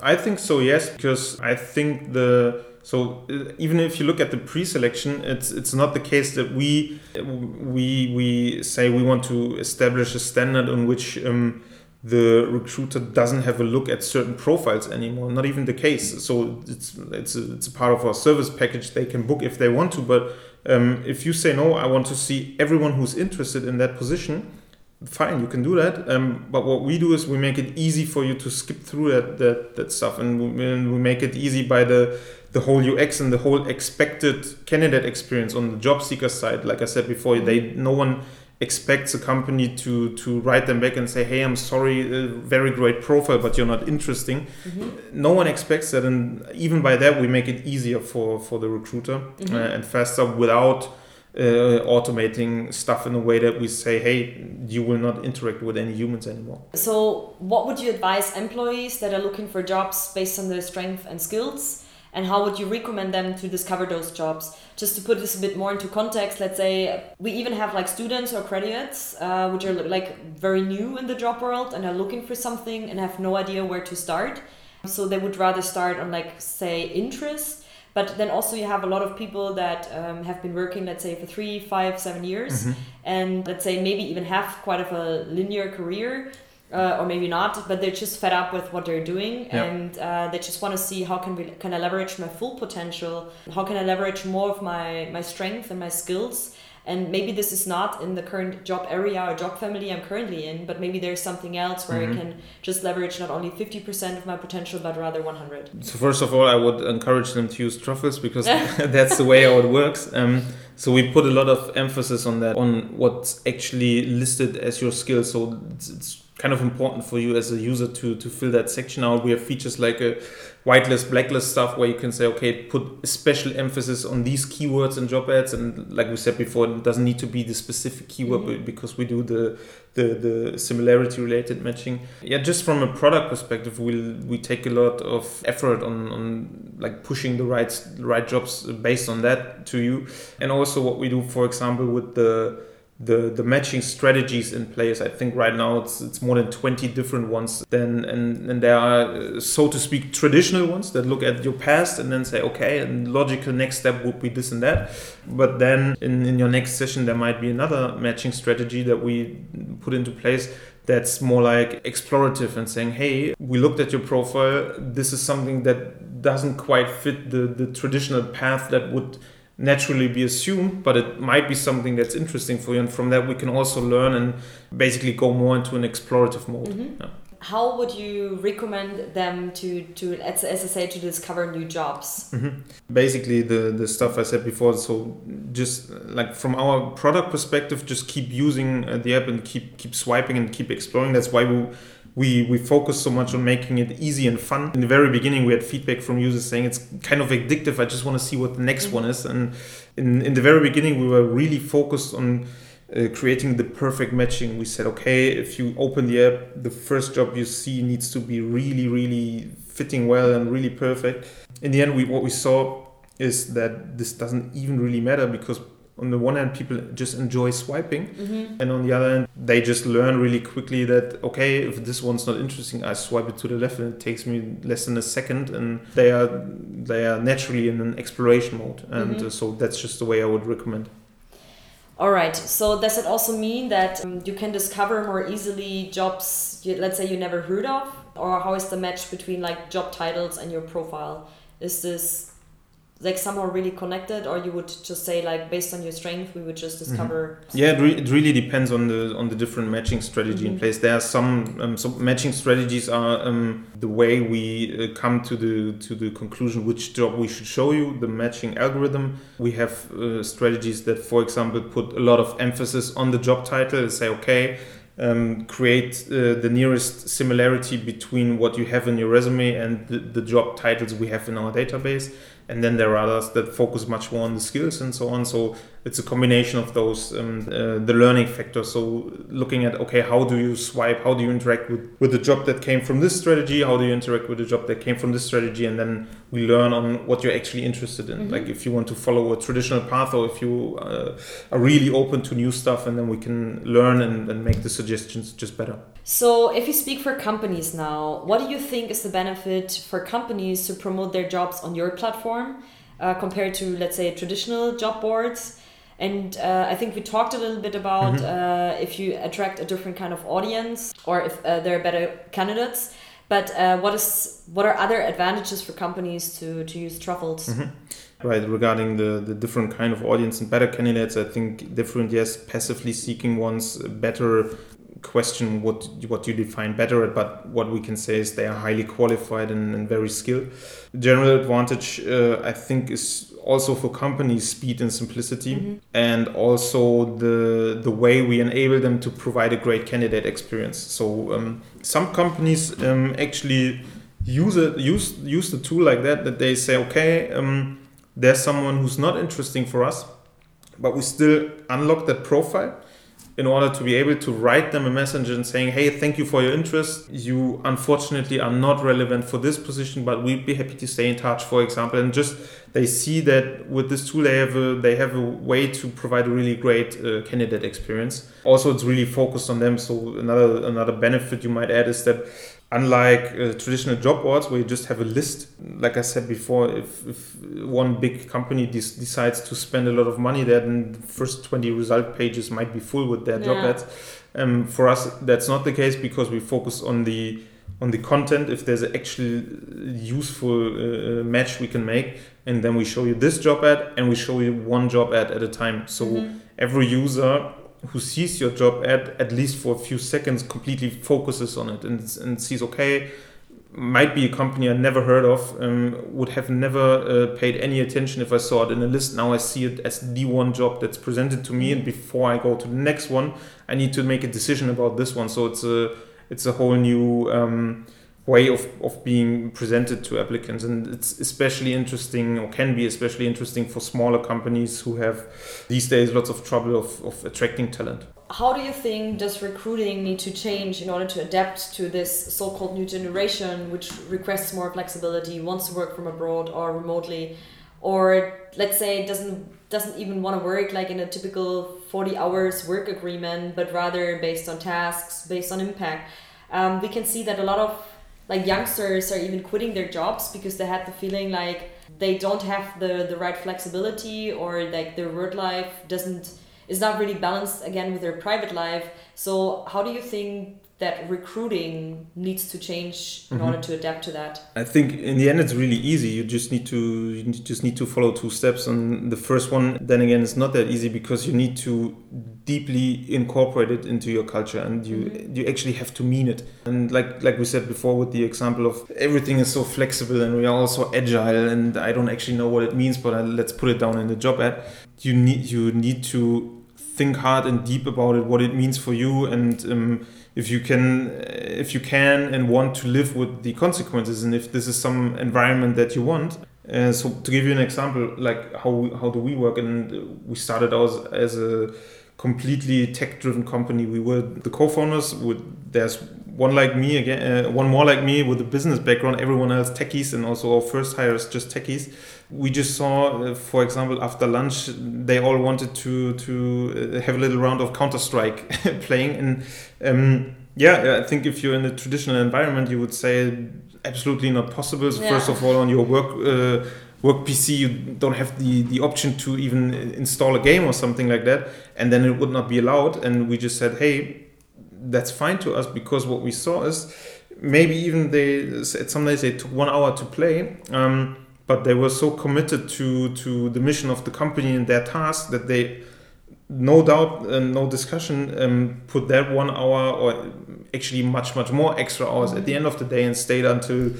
I think so, yes, because I think the so uh, even if you look at the pre-selection, it's it's not the case that we we we say we want to establish a standard on which um, the recruiter doesn't have a look at certain profiles anymore. Not even the case. So it's it's a, it's a part of our service package. They can book if they want to, but um, if you say no, I want to see everyone who's interested in that position fine you can do that um, but what we do is we make it easy for you to skip through that that, that stuff and we, and we make it easy by the the whole ux and the whole expected candidate experience on the job seeker side like i said before they no one expects a company to to write them back and say hey i'm sorry uh, very great profile but you're not interesting mm-hmm. no one expects that and even by that we make it easier for for the recruiter mm-hmm. uh, and faster without uh, automating stuff in a way that we say, hey, you will not interact with any humans anymore. So, what would you advise employees that are looking for jobs based on their strengths and skills? And how would you recommend them to discover those jobs? Just to put this a bit more into context, let's say we even have like students or graduates uh, which are like very new in the job world and are looking for something and have no idea where to start. So they would rather start on like say interest but then also you have a lot of people that um, have been working let's say for three five seven years mm-hmm. and let's say maybe even have quite of a linear career uh, or maybe not but they're just fed up with what they're doing yep. and uh, they just want to see how can we can i leverage my full potential how can i leverage more of my my strength and my skills and maybe this is not in the current job area or job family I'm currently in, but maybe there's something else where mm-hmm. I can just leverage not only 50% of my potential, but rather 100. So first of all, I would encourage them to use Truffls because *laughs* *laughs* that's the way how it works. Um, so we put a lot of emphasis on that, on what's actually listed as your skill. So it's, it's kind of important for you as a user to to fill that section out. We have features like a whitelist, blacklist stuff where you can say, okay, put special emphasis on these keywords and job ads, and like we said before, it doesn't need to be the specific keyword mm-hmm. because we do the, the the similarity related matching. Yeah, just from a product perspective, we we'll, we take a lot of effort on on like pushing the right right jobs based on that to you, and also what we do, for example, with the the the matching strategies in place. I think right now it's it's more than 20 different ones. Then and and there are uh, so to speak traditional ones that look at your past and then say okay, and logical next step would be this and that. But then in in your next session there might be another matching strategy that we put into place that's more like explorative and saying, hey, we looked at your profile. This is something that doesn't quite fit the, the traditional path that would naturally be assumed, but it might be something that's interesting for you. And from that, we can also learn and basically go more into an explorative mode. Mm-hmm. Yeah. How would you recommend them to, to as, as I say, to discover new jobs? Mm-hmm. Basically, the, the stuff I said before. So, just like from our product perspective, just keep using uh, the app and keep keep swiping and keep exploring. That's why we we we focus so much on making it easy and fun. In the very beginning, we had feedback from users saying it's kind of addictive. I just want to see what the next mm-hmm. one is. And in in the very beginning, we were really focused on uh, creating the perfect matching. We said, okay, if you open the app, the first job you see needs to be really, really fitting well and really perfect. In the end, we what we saw is that this doesn't even really matter because on the one hand people just enjoy swiping mm-hmm. and on the other hand they just learn really quickly that okay if this one's not interesting i swipe it to the left and it takes me less than a second and they are they are naturally in an exploration mode. And mm-hmm. uh, so that's just the way i would recommend. All right. So does it also mean that um, you can discover more easily jobs you, let's say you never heard of? Or how is the match between like job titles and your profile? Is this like somehow really connected or you would just say like based on your strength we would just mm-hmm. discover mm-hmm. yeah it, re- it, really depends on the on the different matching strategy mm-hmm. in place there are some um, some matching strategies are um, the way we uh, come to the to the conclusion which job we should show you the matching algorithm we have uh, strategies that for example put a lot of emphasis on the job title and say okay um, create uh, the nearest similarity between what you have in your resume and the, the job titles we have in our database and then there are others that focus much more on the skills and so on. So it's a combination of those um, uh, the learning factor so looking at okay how do you swipe? How do you interact with with the job that came from this strategy? How do you interact with the job that came from this strategy? And then we learn on what you're actually interested in. Mm-hmm. like if you want to follow a traditional path or if you uh, are really open to new stuff and then we can learn and, and make the suggestions just better so if you speak for companies now what do you think is the benefit for companies to promote their jobs on your platform uh, compared to let's say traditional job boards and uh, I think we talked a little bit about mm -hmm. uh, if you attract a different kind of audience or if uh, there are better candidates. But uh, what is what are other advantages for companies to, to use Truffls? Mm -hmm. Right, regarding the, the different kind of audience and better candidates, I think different, yes, passively seeking ones, better question what what you define better at, but what we can say is they are highly qualified and, and very skilled. General advantage, uh, I think, is also for companies speed and simplicity mm-hmm. and also the the way we enable them to provide a great candidate experience so um, some companies um, actually use it use use the tool like that that they say okay um, there's someone who's not interesting for us but we still unlock that profile in order to be able to write them a message and saying, hey, thank you for your interest. You unfortunately are not relevant for this position, but we'd be happy to stay in touch, for example. And just they see that with this tool, they have a, they have a way to provide a really great uh, candidate experience. Also, it's really focused on them. So another another benefit you might add is that unlike uh, traditional job boards where you just have a list like i said before if, if one big company decides to spend a lot of money there then the first 20 result pages might be full with their yeah. job ads um, for us that's not the case because we focus on the on the content if there's an actual useful uh, uh, match we can make and then we show you this job ad and we show you one job ad at a time so mm-hmm. every user who sees your job ad at least for a few seconds completely focuses on it and, and sees okay might be a company I never heard of um, would have never uh, paid any attention if I saw it in a list. Now I see it as the one job that's presented to me and before I go to the next one I need to make a decision about this one. So it's a it's a whole new um, way of, of being presented to applicants. And it's especially interesting or can be especially interesting for smaller companies who have these days lots of trouble of, of attracting talent. How do you think does recruiting need to change in order to adapt to this so-called new generation which requests more flexibility wants to work from abroad or remotely? Or let's say doesn't doesn't even want to work like in a typical 40 hours work agreement but rather based on tasks based on impact. Um, we can see that a lot of like youngsters are even quitting their jobs because they had the feeling like they don't have the the right flexibility or like their work life doesn't is not really balanced again with their private life. So how do you think that recruiting needs to change in mm-hmm. order to adapt to that. I think in the end it's really easy. You just need to you just need to follow two steps. And the first one then again is not that easy because you need to deeply incorporate it into your culture and you mm-hmm. you actually have to mean it. And like like we said before with the example of everything is so flexible and we are also agile and i don't actually know what it means but I, let's put it down in the job ad. You need you need to think hard and deep about it what it means for you and um, if you can if you can and want to live with the consequences and if this is some environment that you want. Uh, so to give you an example like how how do we work? And we started out as a completely tech driven company. We were the co-founders with there's one like me again uh, one more like me with a business background everyone else techies and also our first hires just techies we just saw uh, for example after lunch they all wanted to to uh, have a little round of counter strike *laughs* playing and um, yeah i think if you're in a traditional environment you would say absolutely not possible so yeah. first of all on your work uh, work PC, you don't have the, the option to even install a game or something like that, and then it would not be allowed. And we just said, hey, that's fine to us because what we saw is maybe even they some days they took one hour to play um, but they were so committed to to the mission of the company and their task that they no doubt and no discussion um, put that one hour or actually much much more extra hours at the end of the day and stayed until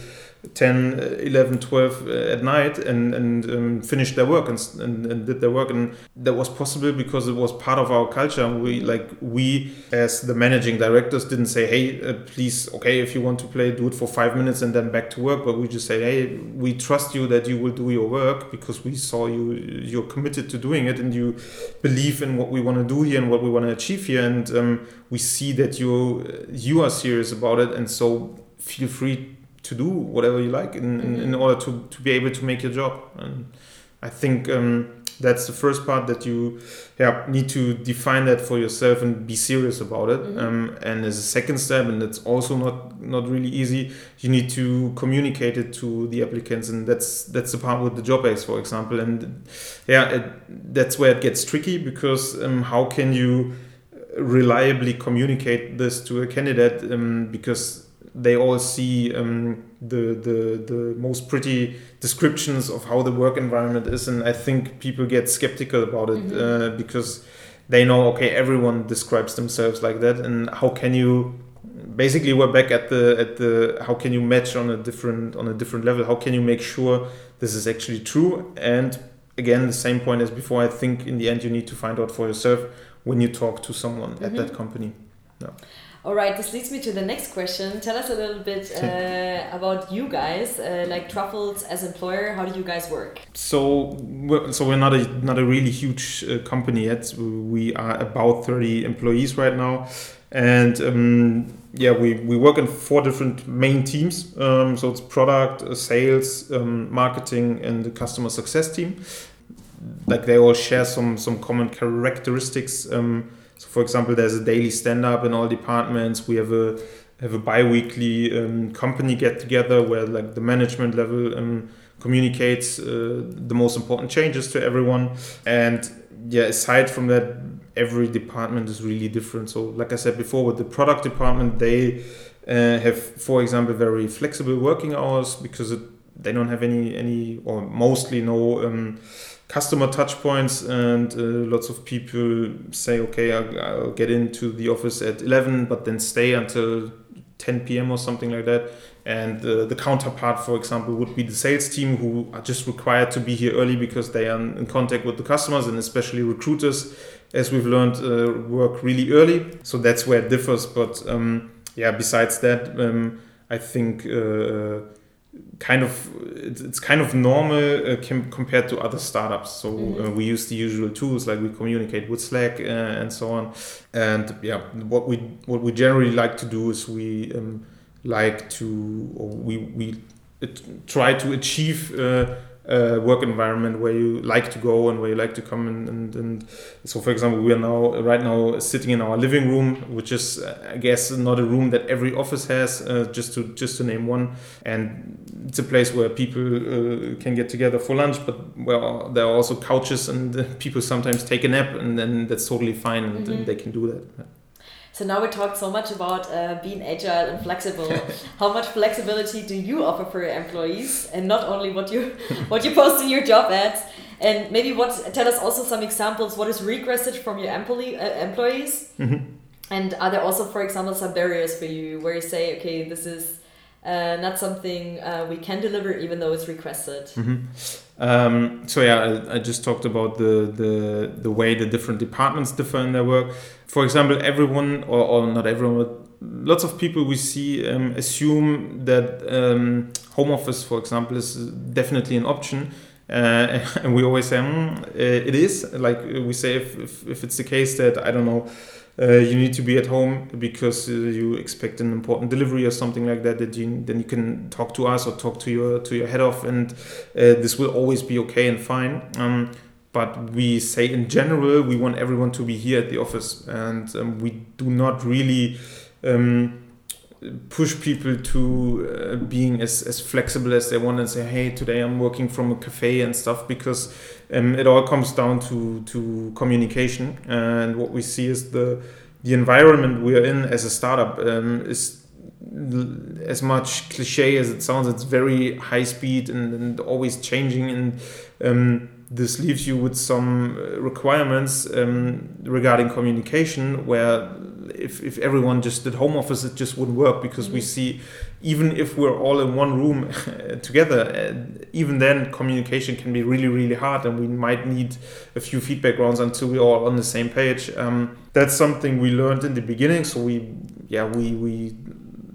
10 11 12 uh, at night and and um, finished their work and, and, and, did their work. And that was possible because it was part of our culture. We like we as the managing directors didn't say hey uh, please okay if you want to play do it for five minutes and then back to work. But we just say hey we trust you that you will do your work because we saw you you're committed to doing it and you believe in what we want to do here and what we want to achieve here. And um, we see that you you are serious about it. And so feel free to do whatever you like in, in, in, order to, to be able to make your job. And I think um, that's the first part that you yeah, need to define that for yourself and be serious about it. Mm-hmm. Um, and as a second step, and that's also not not really easy, you need to communicate it to the applicants, and that's that's the part with the job ads, for example. And yeah, it, that's where it gets tricky because um, how can you reliably communicate this to a candidate um, because they all see um, the, the the most pretty descriptions of how the work environment is, and I think people get skeptical about it mm-hmm. uh, because they know okay everyone describes themselves like that, and how can you basically we're back at the at the how can you match on a different on a different level? How can you make sure this is actually true? And again, the same point as before. I think in the end you need to find out for yourself when you talk to someone mm-hmm. at that company. Yeah. All right, this leads me to the next question. Tell us a little bit *laughs* uh, about you guys, uh, like Truffls as employer. How do you guys work? So, we're, so we're not a not a really huge uh, company yet. We are about thirty employees right now, and um, yeah, we, we work in four different main teams. Um, so it's product, uh, sales, um, marketing, and the customer success team. Like they all share some some common characteristics. For example, there's a daily stand-up in all departments. We have a have a bi-weekly um, company get together where like the management level um, communicates uh, the most important changes to everyone and yeah aside from that every department is really different so like i said before with the product department they uh, have for example very flexible working hours because it, they don't have any any or mostly no um, customer touch points and uh, lots of people say okay I'll, I'll, get into the office at 11 but then stay until 10 p.m or something like that. And uh, the counterpart for example would be the sales team who are just required to be here early because they are in contact with the customers and especially recruiters as we've learned uh, work really early. So that's where it differs but um, yeah besides that um, i think uh, kind of it's kind of normal uh, compared to other startups so uh, mm-hmm. uh, we use the usual tools like we communicate with slack uh, and so on and yeah what we what we generally like to do is we um, like to or we we try to achieve uh, work environment where you like to go and where you like to come and, and, and so for example we are now right now sitting in our living room which is uh, i guess not a room that every office has uh, just to just to name one and it's a place where people uh, can get together for lunch but where there are also couches and *laughs* people sometimes take a nap and then that's totally fine and, Mhm. and they can do that So now we talked so much about uh, being agile and flexible. *laughs* How much flexibility do you offer for your employees, and not only what you *laughs* what you post in your job ads? And maybe what tell us also some examples. What is requested from your employee uh, employees? Mhm. And are there also, for example, some barriers for you where you say, okay, this is uh, not something uh, we can deliver even though it's requested? Mhm. Um, so yeah, I, I just talked about the, the the way the different departments differ in their work. For example, everyone or, or not everyone, but lots of people we see um, assume that um, home office, for example, is definitely an option. Uh, *laughs* and we always say mm, it is. Like we say, if, if, if it's the case that I don't know, uh, you need to be at home because uh, you expect an important delivery or something like that, that you then you can talk to us or talk to your to your head off, and uh, this will always be okay and fine. Um, but we say in general we want everyone to be here at the office, and um, we do not really. Um, push people to uh, being as, as flexible as they want and say hey today i'm working from a cafe and stuff because um, it all comes down to to communication. And what we see is the the environment we are in as a startup um, is as much cliche as it sounds it's very high speed and, and always changing. And um, this leaves you with some uh, requirements um, regarding communication where if, if everyone just did home office it just wouldn't work because we Mhm. see even if we're all in one room *laughs* together uh, even then communication can be really really hard and we might need a few feedback rounds until we're all on the same page um, that's something we learned in the beginning so we yeah we we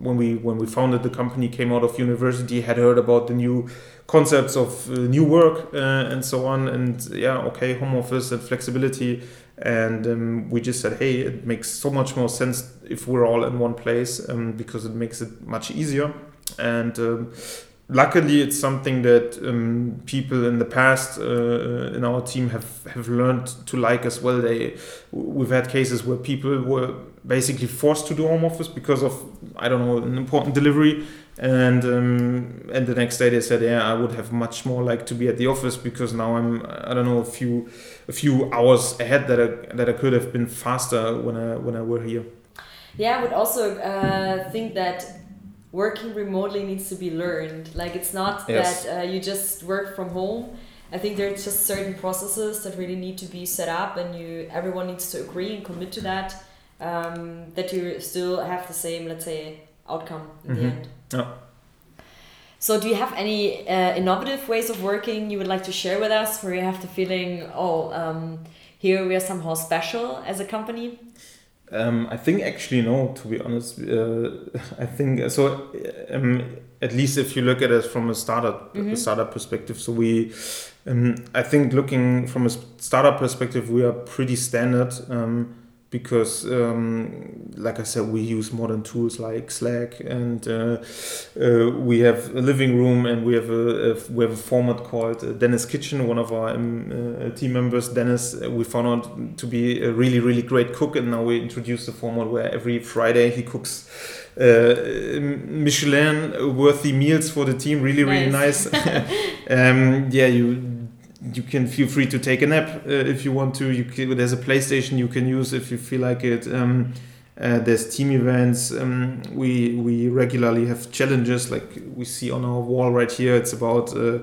when we when we founded the company came out of university had heard about the new concepts of uh, new work uh, and so on. And yeah okay home office and flexibility. And um, we just said hey it makes so much more sense if we're all in one place um, because it makes it much easier. And um, luckily it's something that um, people in the past uh, in our team have have learned to like as well. They we've had cases where people were basically forced to do home office because of i don't know an important delivery and um, and the next day they said yeah i would have much more like to be at the office because now i'm i don't know a few a few hours ahead that I, that I could have been faster when i when i were here Yeah, I would also uh, think that working remotely needs to be learned. Like it's not Yes. that uh, you just work from home. I think there's just certain processes that really need to be set up, and you everyone needs to agree and commit to that. Um, that you still have the same, let's say, outcome in the Mhm. end. Yeah. So, do you have any uh, innovative ways of working you would like to share with us, where you have the feeling, oh, um, here we are somehow special as a company? Um, I think actually no. To be honest, uh, *laughs* I think so. Um, at least if you look at it from a startup Mhm. a startup perspective, so we, um, I think looking from a startup perspective, we are pretty standard um, because, um, like I said, we use modern tools like Slack, and uh, uh, we have a living room, and we have a, a we have a format called uh, Dennis Kitchen. One of our um, uh, team members, Dennis, uh, we found out to be a really really great cook, and now we introduced a format where every Friday he cooks uh, Michelin worthy meals for the team. Really really nice. *laughs* *laughs* um, yeah, you you can feel free to take a nap uh, if you want to. You can, there's a PlayStation you can use if you feel like it. Um, uh, there's team events. Um, we we regularly have challenges like we see on our wall right here. It's about uh,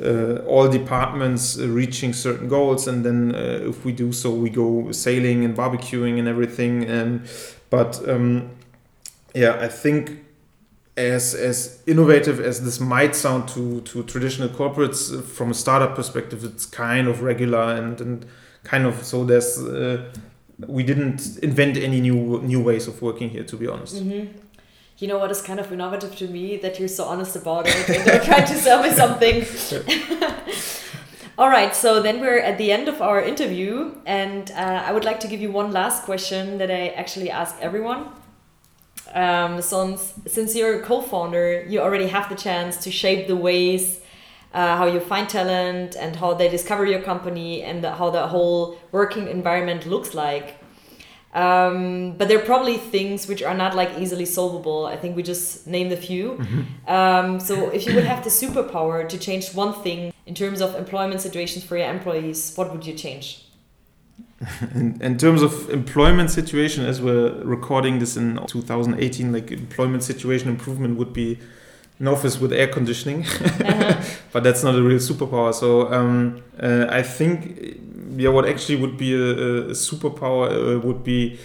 uh, all departments uh, reaching certain goals, and then uh, if we do so, we go sailing and barbecuing and everything. And but um, yeah, I think as as innovative as this might sound to to traditional corporates uh, from a startup perspective, it's kind of regular and and kind of so there's. Uh, we didn't invent any new new ways of working here, to be honest. hmm You know what is kind of innovative to me that you're so honest about it and you're trying to sell me something. *laughs* All right, so then we're at the end of our interview, and uh, I would like to give you one last question that I actually ask everyone. Um, since since you're a co-founder, you already have the chance to shape the ways uh, how you find talent and how they discover your company and the, how the whole working environment looks like. Um, but there are probably things which are not like easily solvable. I think we just named a few. Um, so if you would have the superpower to change one thing in terms of employment situations for your employees, what would you change? *laughs* In, in terms of employment situation, as we're recording this in 2018, like employment situation improvement would be an office with air conditioning, *laughs* but that's not a real superpower. So um, uh, I think, yeah, what actually would be a, a superpower uh, would be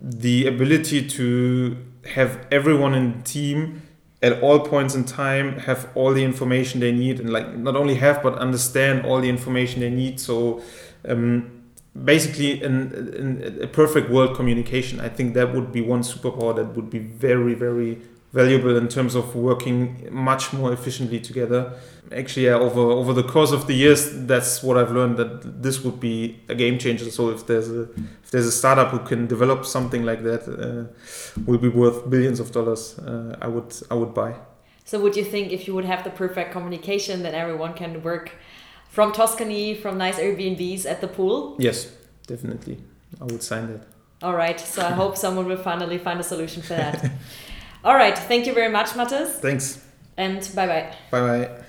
the ability to have everyone in the team at all points in time have all the information they need and like not only have but understand all the information they need. So um, basically in, in a perfect world communication. I think that would be one superpower that would be very very valuable in terms of working much more efficiently together. Actually yeah, over over the course of the years that's what i've learned that this would be a game changer. So if there's a if there's a startup who can develop something like that uh, will be worth billions of dollars uh, i would i would buy. So would you think if you would have the perfect communication, then everyone can work from Tuscany, from nice Airbnbs at the pool? yes definitely i would sign that All right. So I hope someone will finally find a solution for that. *laughs* All right. Thank you very much, Matthes. thanks And bye bye. bye bye